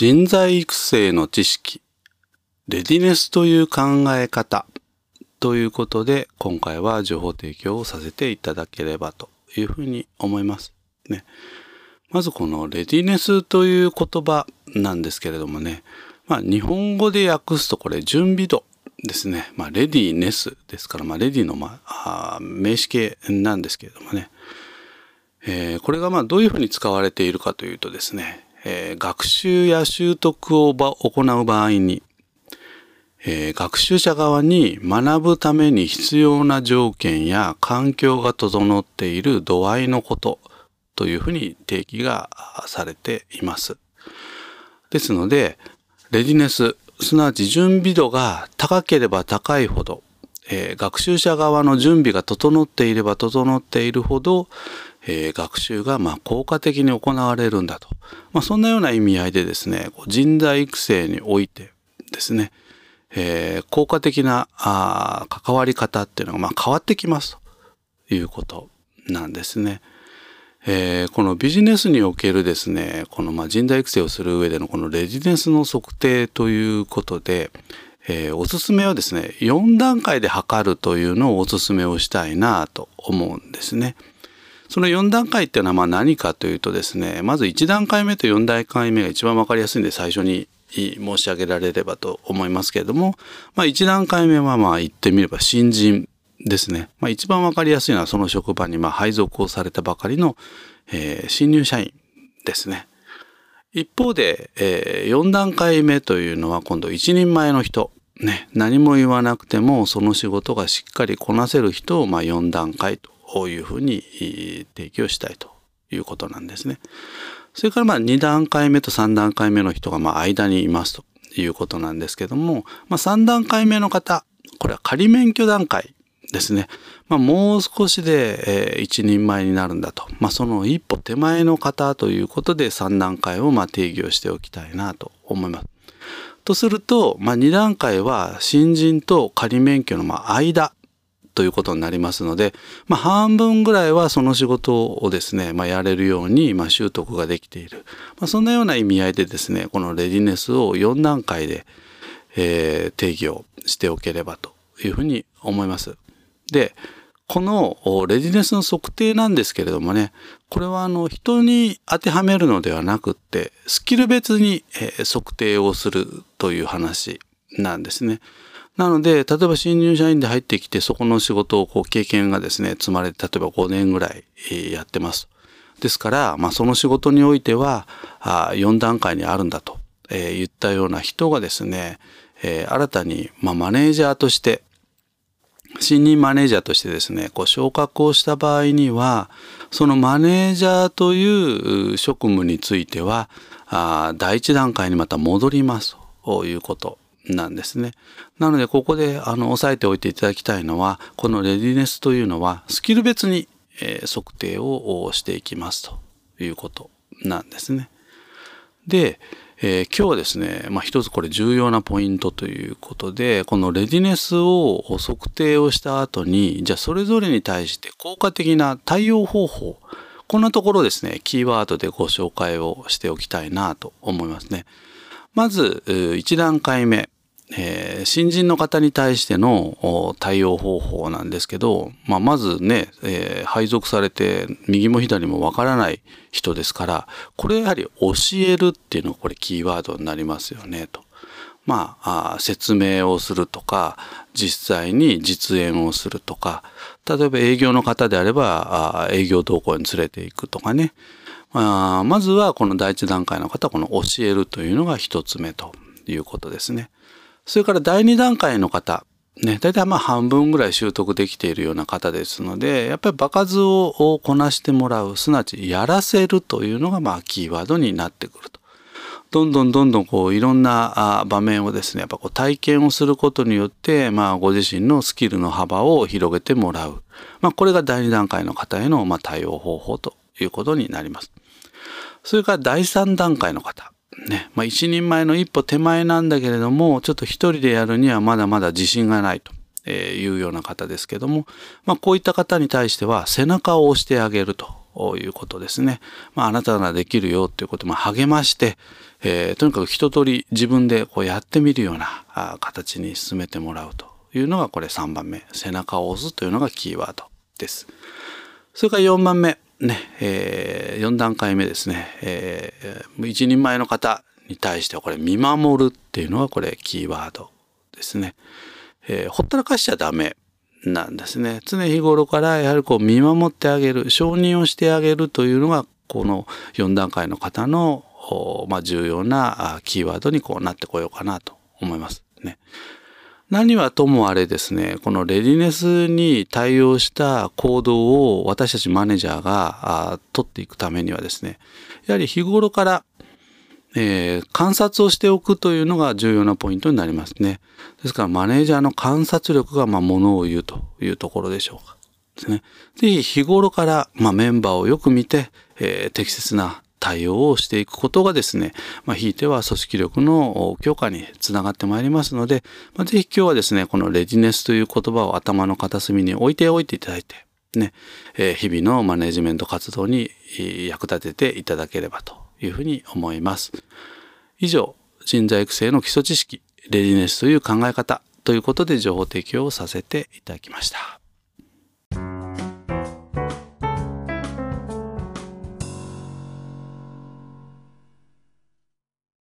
人材育成の知識、レディネスという考え方ということで、今回は情報提供をさせていただければというふうに思います。ね。まずこのレディネスという言葉なんですけれどもね、まあ日本語で訳すとこれ準備度ですね。まあレディネスですから、まあレディのまあ名詞形なんですけれどもね。えー、これがまあどういうふうに使われているかというとですね、えー、学習や習得を行う場合に、えー、学習者側に学ぶために必要な条件や環境が整っている度合いのことというふうに定義がされています。ですので、レディネス、すなわち準備度が高ければ高いほど、えー、学習者側の準備が整っていれば整っているほど、えー、学習がま効果的に行われるんだと。まあ、そんなような意味合いでですね、人材育成においてですね、えー、効果的なあ関わり方っていうのがま変わってきますということなんですね。えー、このビジネスにおけるですね、このま人材育成をする上でのこのレジデンスの測定ということで、えー、おすすめはですね、4段階で測るというのをおすすめをしたいなと思うんですね。その4段階っていうのはまあ何かというとですね、まず1段階目と4段階目が一番わかりやすいんで最初に申し上げられればと思いますけれども、まあ1段階目はまあ言ってみれば新人ですね。まあ一番わかりやすいのはその職場にまあ配属をされたばかりの、えー、新入社員ですね。一方で、えー、4段階目というのは今度一人前の人。ね、何も言わなくてもその仕事がしっかりこなせる人をまあ4段階というふうに提供したいということなんですね。それからまあ2段階目と3段階目の人がまあ間にいますということなんですけども、まあ、3段階目の方、これは仮免許段階ですね。まあ、もう少しで、えー、一人前になるんだと。まあ、その一歩手前の方ということで3段階をまあ定義をしておきたいなと思います。とすると、まあ、2段階は新人と仮免許のま間ということになりますので、まあ、半分ぐらいはその仕事をですね、まあ、やれるように、まあ、習得ができている。まあ、そんなような意味合いでですね、このレディネスを4段階で、えー、定義をしておければというふうに思います。で、このレディネスの測定なんですけれどもね、これはあの人に当てはめるのではなくって、スキル別に測定をするという話なんですね。なので、例えば新入社員で入ってきて、そこの仕事をこう経験がですね、積まれて、例えば5年ぐらいやってます。ですから、まあ、その仕事においては、あ4段階にあるんだと、えー、言ったような人がですね、えー、新たに、まあ、マネージャーとして、新任マネージャーとしてですね、こう昇格をした場合には、そのマネージャーという職務については、あ第一段階にまた戻りますということなんですね。なのでここであの押さえておいていただきたいのはこのレディネスというのはスキル別に、え測定をしていきますということなんですね。で、えー、今日はですね、まあ、一つこれ重要なポイントということで、このレディネスを測定をした後に、じゃあそれぞれに対して効果的な対応方法、こんなところですね、キーワードでご紹介をしておきたいなと思いますね。まず、1段階目。えー、新人の方に対しての対応方法なんですけど、まあ、まずね、えー、配属されて右も左もわからない人ですから、これやはり教えるっていうのがこれキーワードになりますよねと。まあ、あ説明をするとか、実際に実演をするとか、例えば営業の方であれば、あ営業同行に連れていくとかね。まあ、まずはこの第一段階の方、この教えるというのが一つ目ということですね。それから第2段階の方、ね、大体まあ半分ぐらい習得できているような方ですので、やっぱり場数をこなしてもらう、すなわちやらせるというのがまあキーワードになってくると。どんどんどんどんこういろんな場面をですね、やっぱこう体験をすることによって、まあご自身のスキルの幅を広げてもらう。まあこれが第2段階の方へのまあ対応方法ということになります。それから第3段階の方。ね、まあ、一人前の一歩手前なんだけれども、ちょっと一人でやるにはまだまだ自信がないというような方ですけども、まあ、こういった方に対しては背中を押してあげるということですね。まあ、あなたならできるよということも励まして、えー、とにかく一通り自分でこうやってみるようなあ形に進めてもらうというのがこれ3番目。背中を押すというのがキーワードです。それから4番目。ね、えー、4段階目ですね。えー、一人前の方に対してはこれ見守るっていうのがこれキーワードですね。えー、ほったらかしちゃダメなんですね。常日頃からやはりこう見守ってあげる、承認をしてあげるというのがこの4段階の方の、まあ、重要なキーワードにこうなってこようかなと思いますね。何はともあれですね、このレディネスに対応した行動を私たちマネージャーが取っていくためにはですね、やはり日頃からえー、観察をしておくというのが重要なポイントになりますね。ですからマネージャーの観察力がまあものを言うというところでしょうか。ですね。ぜひ日頃からまあメンバーをよく見て、えー、適切な対応をしていくことがですね、まあ、ひいては組織力の強化につながってまいりますので、まあ、ぜひ今日はですね、このレディネスという言葉を頭の片隅に置いておいていただいて、ね、えー、日々のマネジメント活動に役立てていただければというふうに思います。以上、人材育成の基礎知識、レディネスという考え方ということで情報提供をさせていただきました。